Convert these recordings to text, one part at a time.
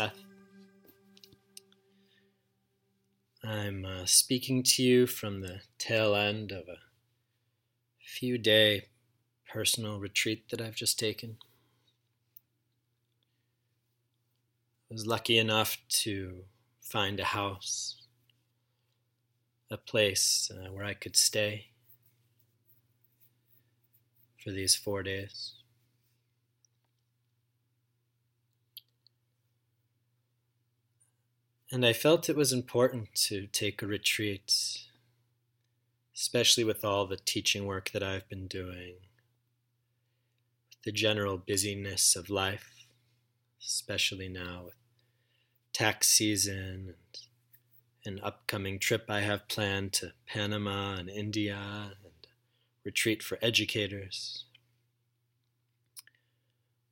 Seth. I'm uh, speaking to you from the tail end of a few day personal retreat that I've just taken. I was lucky enough to find a house, a place uh, where I could stay for these four days. And I felt it was important to take a retreat, especially with all the teaching work that I've been doing, with the general busyness of life, especially now with tax season and an upcoming trip I have planned to Panama and India and retreat for educators.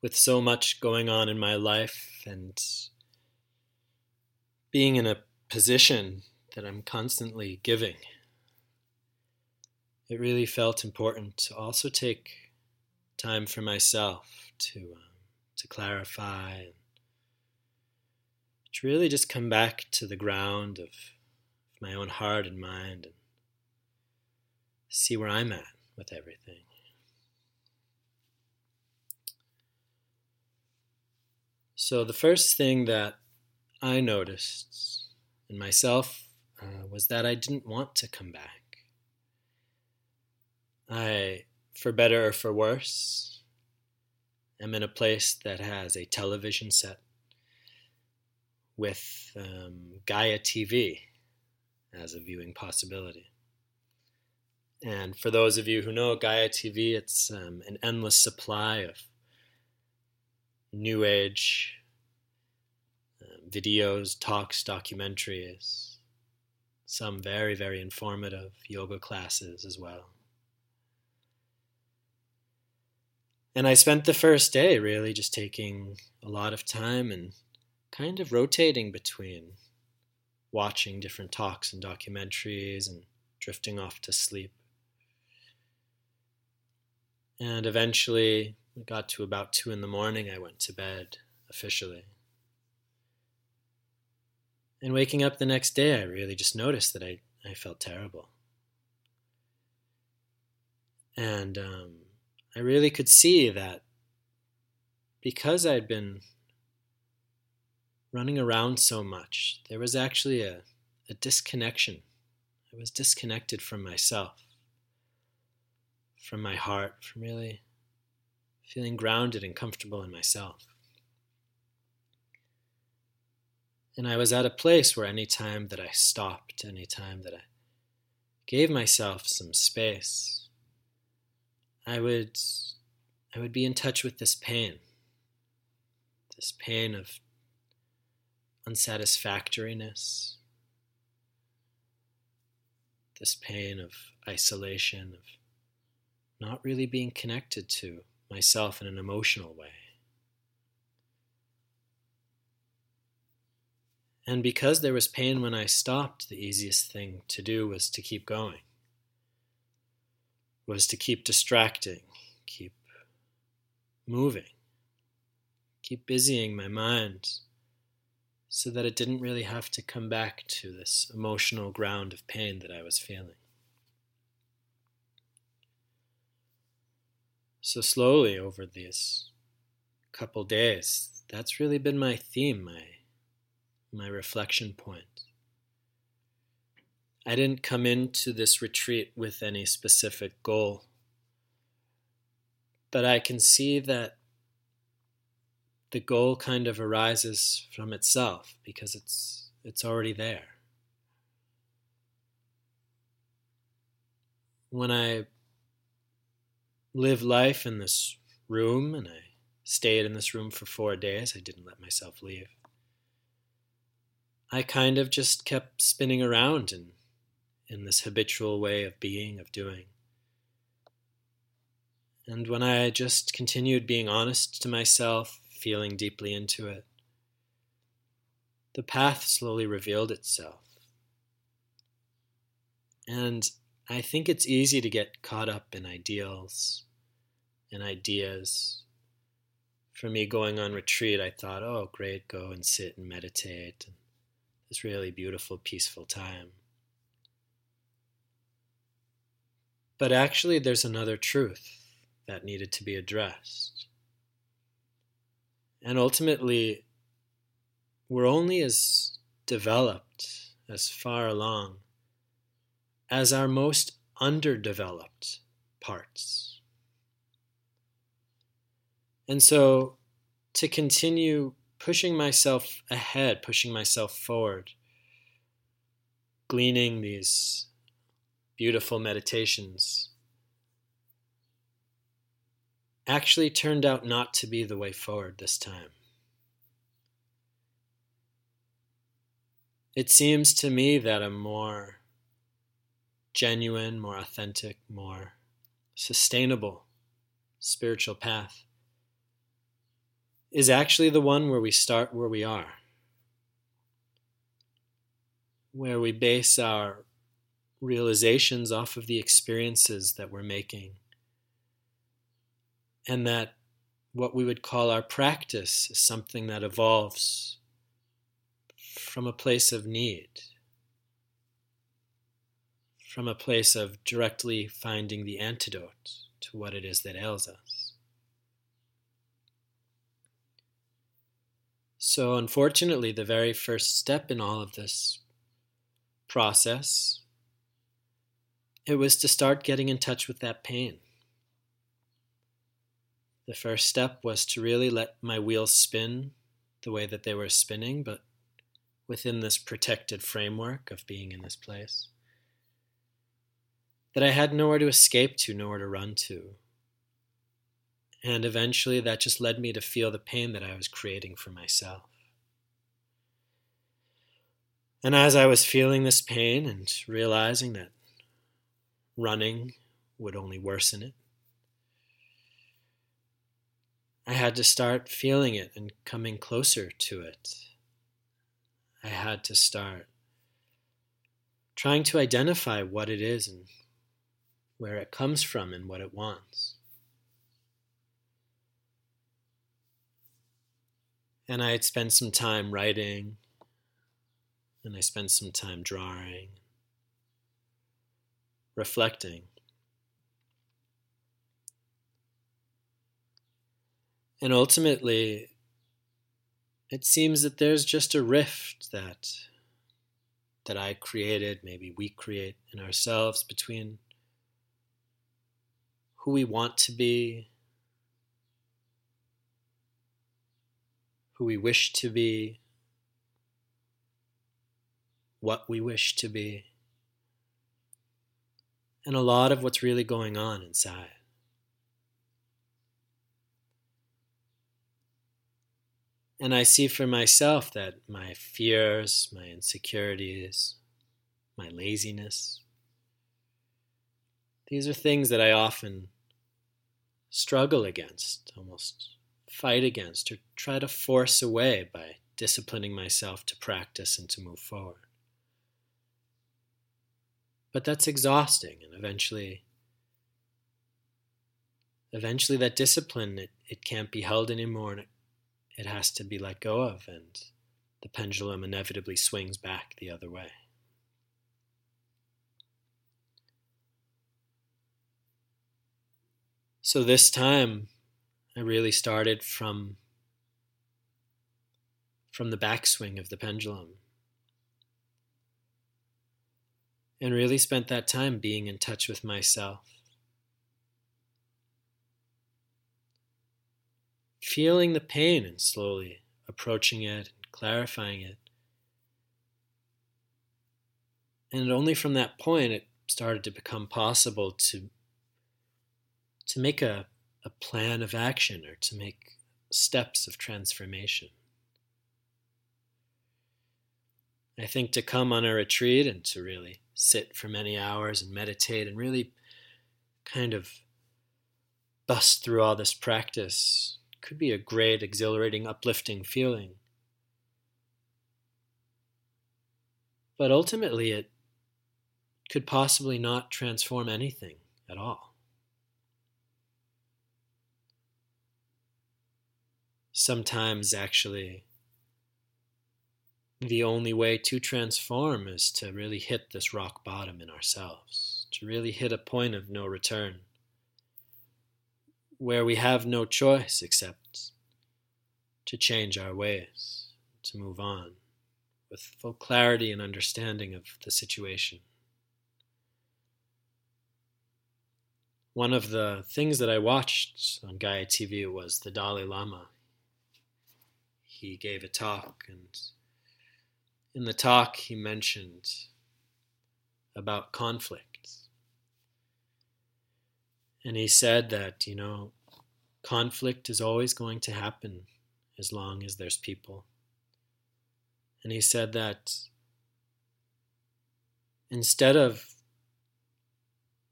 With so much going on in my life and being in a position that I'm constantly giving, it really felt important to also take time for myself to um, to clarify and to really just come back to the ground of my own heart and mind and see where I'm at with everything. So, the first thing that I noticed in myself uh, was that I didn't want to come back. I, for better or for worse, am in a place that has a television set with um, Gaia TV as a viewing possibility. And for those of you who know Gaia TV, it's um, an endless supply of new age videos, talks, documentaries, some very, very informative yoga classes as well. And I spent the first day really just taking a lot of time and kind of rotating between watching different talks and documentaries and drifting off to sleep. And eventually, it got to about two in the morning, I went to bed officially. And waking up the next day, I really just noticed that I, I felt terrible. And um, I really could see that because I'd been running around so much, there was actually a, a disconnection. I was disconnected from myself, from my heart, from really feeling grounded and comfortable in myself. And I was at a place where any time that I stopped, any time that I gave myself some space, I would I would be in touch with this pain. This pain of unsatisfactoriness. This pain of isolation, of not really being connected to myself in an emotional way. And because there was pain when I stopped, the easiest thing to do was to keep going, was to keep distracting, keep moving, keep busying my mind so that it didn't really have to come back to this emotional ground of pain that I was feeling. So, slowly over these couple days, that's really been my theme, my my reflection point. I didn't come into this retreat with any specific goal, but I can see that the goal kind of arises from itself because it's it's already there. When I live life in this room and I stayed in this room for 4 days, I didn't let myself leave. I kind of just kept spinning around in, in this habitual way of being, of doing. And when I just continued being honest to myself, feeling deeply into it, the path slowly revealed itself. And I think it's easy to get caught up in ideals and ideas for me going on retreat, I thought, oh, great, go and sit and meditate. And this really beautiful, peaceful time. But actually, there's another truth that needed to be addressed. And ultimately, we're only as developed, as far along, as our most underdeveloped parts. And so to continue pushing myself ahead, pushing myself forward, gleaning these beautiful meditations actually turned out not to be the way forward this time. It seems to me that a more genuine, more authentic, more sustainable spiritual path is actually the one where we start where we are, where we base our realizations off of the experiences that we're making, and that what we would call our practice is something that evolves from a place of need, from a place of directly finding the antidote to what it is that ails us. So, unfortunately, the very first step in all of this process, it was to start getting in touch with that pain. The first step was to really let my wheels spin the way that they were spinning, but within this protected framework of being in this place. That I had nowhere to escape to, nowhere to run to. And eventually that just led me to feel the pain that I was creating for myself. And as I was feeling this pain and realizing that running would only worsen it, I had to start feeling it and coming closer to it. I had to start trying to identify what it is and where it comes from and what it wants. And I had spent some time writing, and I spent some time drawing, reflecting. And ultimately, it seems that there's just a rift that that I created, maybe we create in ourselves between who we want to be who we wish to be, what we wish to be, and a lot of what's really going on inside. And I see for myself that my fears, my insecurities, my laziness, these are things that I often struggle against, almost fight against or try to force away by disciplining myself to practice and to move forward. But that's exhausting and eventually eventually that discipline it, it can't be held anymore and it, it has to be let go of and the pendulum inevitably swings back the other way. So this time I really started from from the backswing of the pendulum. And really spent that time being in touch with myself. Feeling the pain and slowly approaching it and clarifying it. And only from that point it started to become possible to to make a a plan of action or to make steps of transformation. I think to come on a retreat and to really sit for many hours and meditate and really kind of bust through all this practice could be a great, exhilarating, uplifting feeling. But ultimately, it could possibly not transform anything at all. Sometimes actually the only way to transform is to really hit this rock bottom in ourselves, to really hit a point of no return, where we have no choice except to change our ways, to move on with full clarity and understanding of the situation. One of the things that I watched on Gaia TV was the Dalai Lama. He gave a talk and in the talk, he mentioned about conflicts. And he said that, you know, conflict is always going to happen as long as there's people. And he said that instead of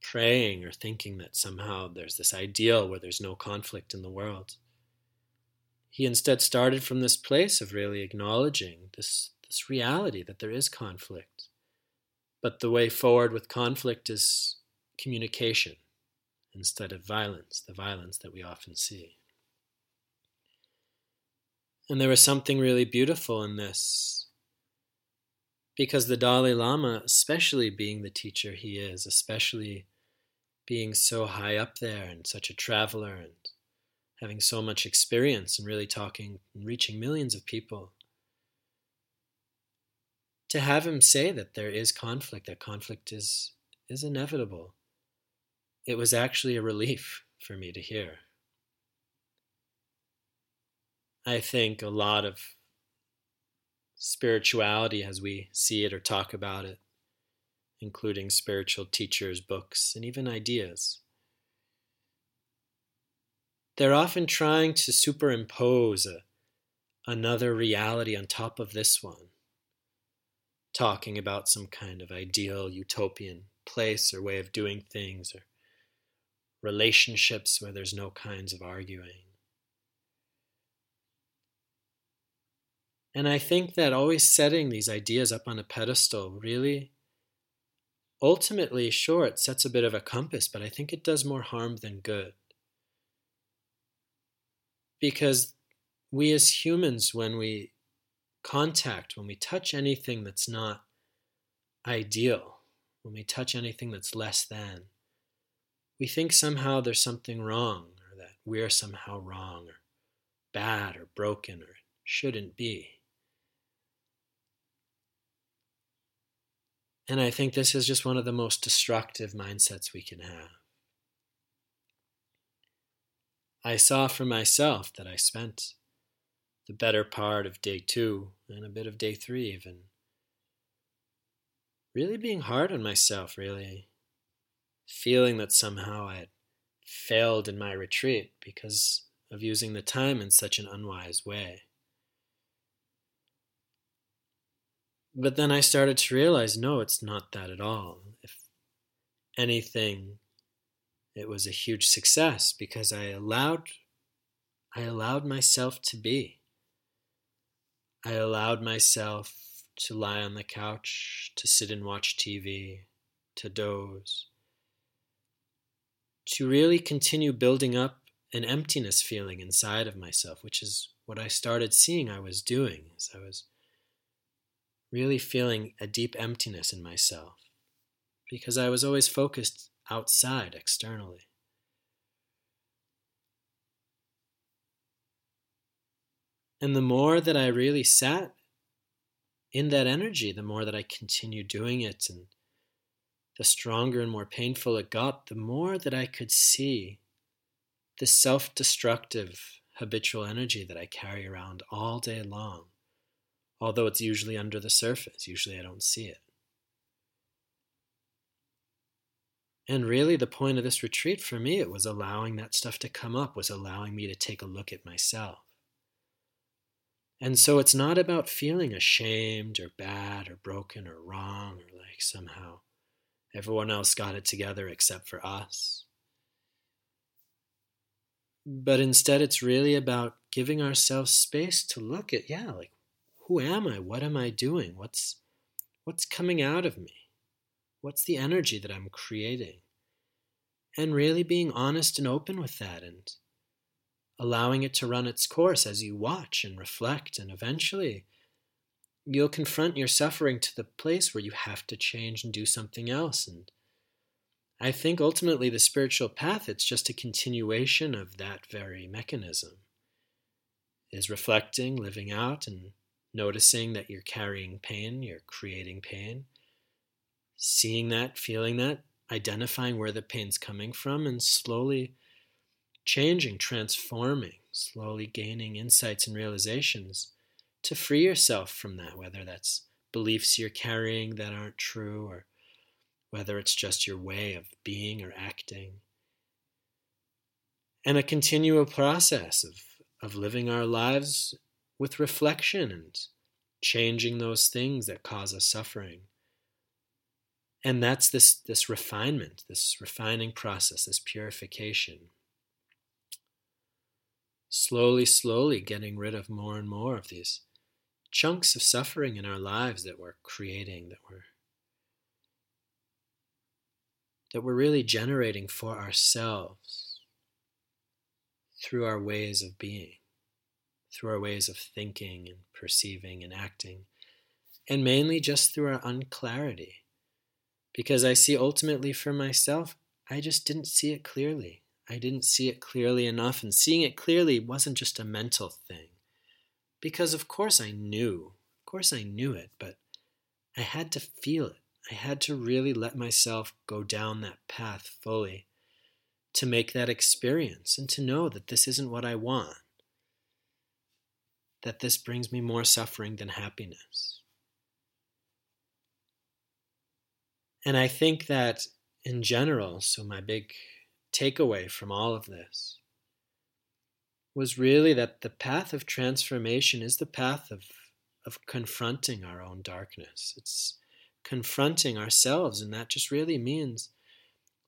praying or thinking that somehow there's this ideal where there's no conflict in the world, he instead started from this place of really acknowledging this this reality that there is conflict. But the way forward with conflict is communication instead of violence, the violence that we often see. And there was something really beautiful in this because the Dalai Lama, especially being the teacher he is, especially being so high up there and such a traveler and having so much experience and really talking and reaching millions of people, to have him say that there is conflict, that conflict is, is inevitable, it was actually a relief for me to hear. I think a lot of spirituality as we see it or talk about it, including spiritual teachers, books, and even ideas. They're often trying to superimpose another reality on top of this one talking about some kind of ideal utopian place or way of doing things or relationships where there's no kinds of arguing. And I think that always setting these ideas up on a pedestal really, ultimately, sure, it sets a bit of a compass, but I think it does more harm than good. Because we as humans, when we contact, when we touch anything that's not ideal, when we touch anything that's less than, we think somehow there's something wrong, or that we're somehow wrong, or bad, or broken, or shouldn't be. And I think this is just one of the most destructive mindsets we can have. I saw for myself that I spent the better part of day two and a bit of day three, even. Really being hard on myself, really. Feeling that somehow I had failed in my retreat because of using the time in such an unwise way. But then I started to realize no, it's not that at all. If anything, it was a huge success because I allowed I allowed myself to be. I allowed myself to lie on the couch, to sit and watch TV, to doze, to really continue building up an emptiness feeling inside of myself, which is what I started seeing I was doing, as I was really feeling a deep emptiness in myself, because I was always focused outside, externally. And the more that I really sat in that energy, the more that I continued doing it, and the stronger and more painful it got, the more that I could see the self destructive habitual energy that I carry around all day long, although it's usually under the surface. Usually I don't see it. And really, the point of this retreat for me, it was allowing that stuff to come up, was allowing me to take a look at myself. And so it's not about feeling ashamed or bad or broken or wrong or like somehow everyone else got it together except for us. But instead, it's really about giving ourselves space to look at, yeah, like, who am I? What am I doing? What's, what's coming out of me? What's the energy that I'm creating? And really being honest and open with that and allowing it to run its course as you watch and reflect, and eventually you'll confront your suffering to the place where you have to change and do something else. And I think ultimately the spiritual path, it's just a continuation of that very mechanism. Is reflecting, living out, and noticing that you're carrying pain, you're creating pain, seeing that, feeling that, identifying where the pain's coming from, and slowly changing, transforming, slowly gaining insights and realizations to free yourself from that, whether that's beliefs you're carrying that aren't true or whether it's just your way of being or acting. And a continual process of, of living our lives with reflection and changing those things that cause us suffering. And that's this, this refinement, this refining process, this purification. Slowly, slowly getting rid of more and more of these chunks of suffering in our lives that we're creating, that we're that we're really generating for ourselves through our ways of being, through our ways of thinking and perceiving and acting, and mainly just through our unclarity. Because I see ultimately for myself, I just didn't see it clearly. I didn't see it clearly enough, and seeing it clearly wasn't just a mental thing. Because of course I knew, of course I knew it, but I had to feel it. I had to really let myself go down that path fully to make that experience and to know that this isn't what I want, that this brings me more suffering than happiness. And I think that in general, so my big takeaway from all of this was really that the path of transformation is the path of, of confronting our own darkness. It's confronting ourselves. And that just really means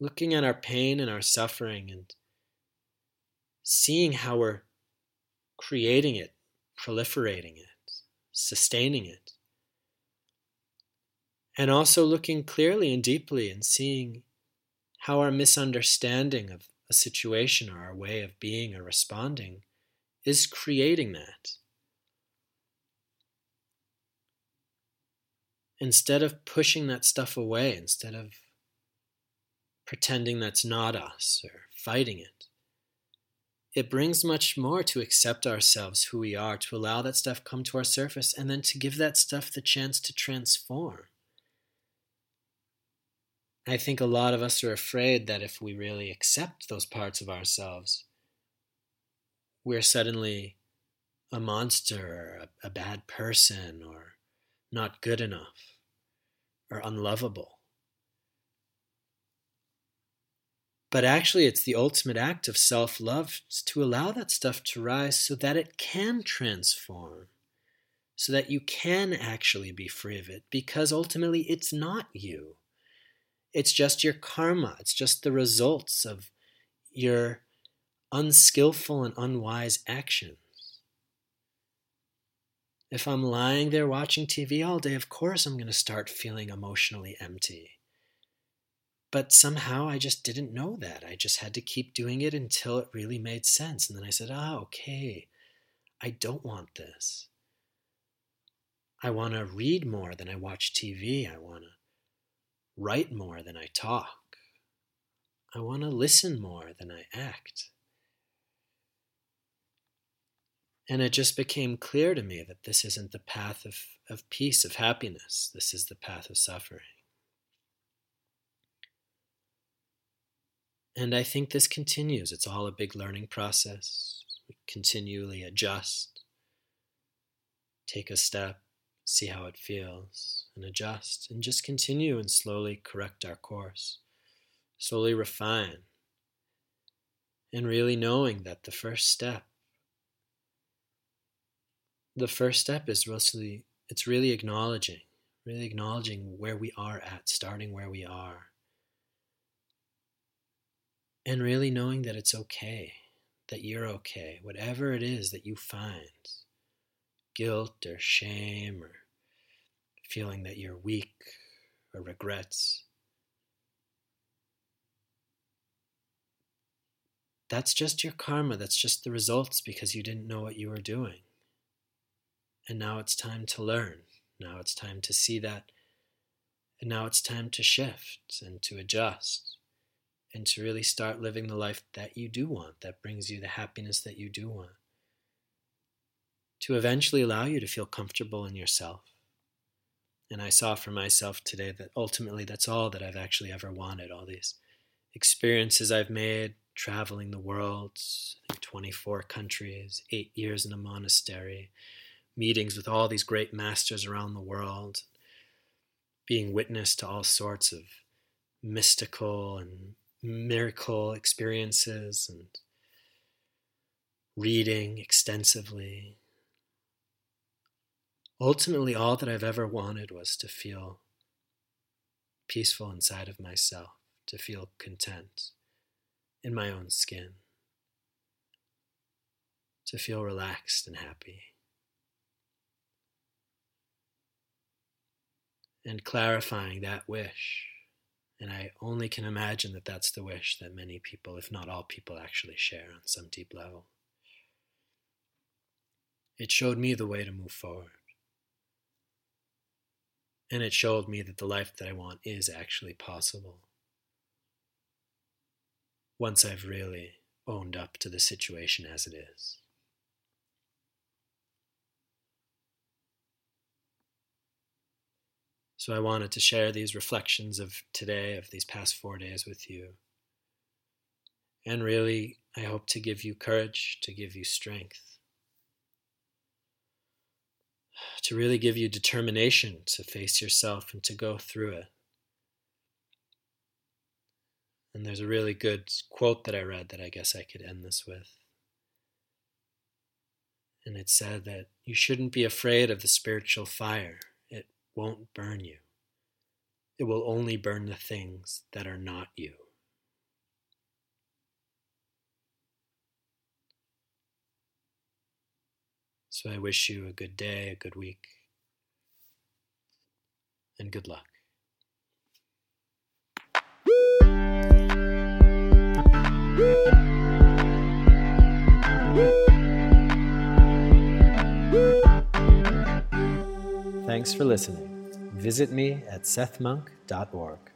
looking at our pain and our suffering and seeing how we're creating it, proliferating it, sustaining it. And also looking clearly and deeply and seeing how our misunderstanding of a situation or our way of being or responding is creating that. instead of pushing that stuff away, instead of pretending that's not us or fighting it, it brings much more to accept ourselves who we are, to allow that stuff come to our surface, and then to give that stuff the chance to transform. I think a lot of us are afraid that if we really accept those parts of ourselves, we're suddenly a monster or a, a bad person or not good enough or unlovable. But actually, it's the ultimate act of self love to allow that stuff to rise so that it can transform, so that you can actually be free of it, because ultimately it's not you. It's just your karma, it's just the results of your unskillful and unwise actions. If I'm lying there watching TV all day, of course I'm going to start feeling emotionally empty. But somehow I just didn't know that. I just had to keep doing it until it really made sense. And then I said, ah, okay, I don't want this. I want to read more than I watch TV. I want to write more than I talk. I want to listen more than I act. And it just became clear to me that this isn't the path of, of peace, of happiness. This is the path of suffering. And I think this continues. It's all a big learning process. We continually adjust, take a step, see how it feels, and adjust, and just continue and slowly correct our course, slowly refine. And really knowing that the first step the first step is really it's really acknowledging really acknowledging where we are at starting where we are and really knowing that it's okay that you're okay whatever it is that you find guilt or shame or feeling that you're weak or regrets that's just your karma. That's just the results because you didn't know what you were doing. And now it's time to learn. Now it's time to see that. And now it's time to shift and to adjust and to really start living the life that you do want, that brings you the happiness that you do want. To eventually allow you to feel comfortable in yourself. And I saw for myself today that ultimately that's all that I've actually ever wanted. All these experiences I've made, traveling the world, 24 countries, eight years in a monastery, meetings with all these great masters around the world, being witness to all sorts of mystical and miracle experiences and reading extensively. Ultimately, all that I've ever wanted was to feel peaceful inside of myself, to feel content in my own skin, to feel relaxed and happy. And clarifying that wish. And I only can imagine that that's the wish that many people, if not all people, actually share on some deep level. It showed me the way to move forward. And it showed me that the life that I want is actually possible once I've really owned up to the situation as it is. So I wanted to share these reflections of today, of these past four days with you. And really, I hope to give you courage, to give you strength, to really give you determination to face yourself and to go through it. And there's a really good quote that I read that I guess I could end this with. And it said that you shouldn't be afraid of the spiritual fire, it won't burn you. It will only burn the things that are not you. So I wish you a good day, a good week, and good luck. Thanks for listening. Visit me at sethmonk.org.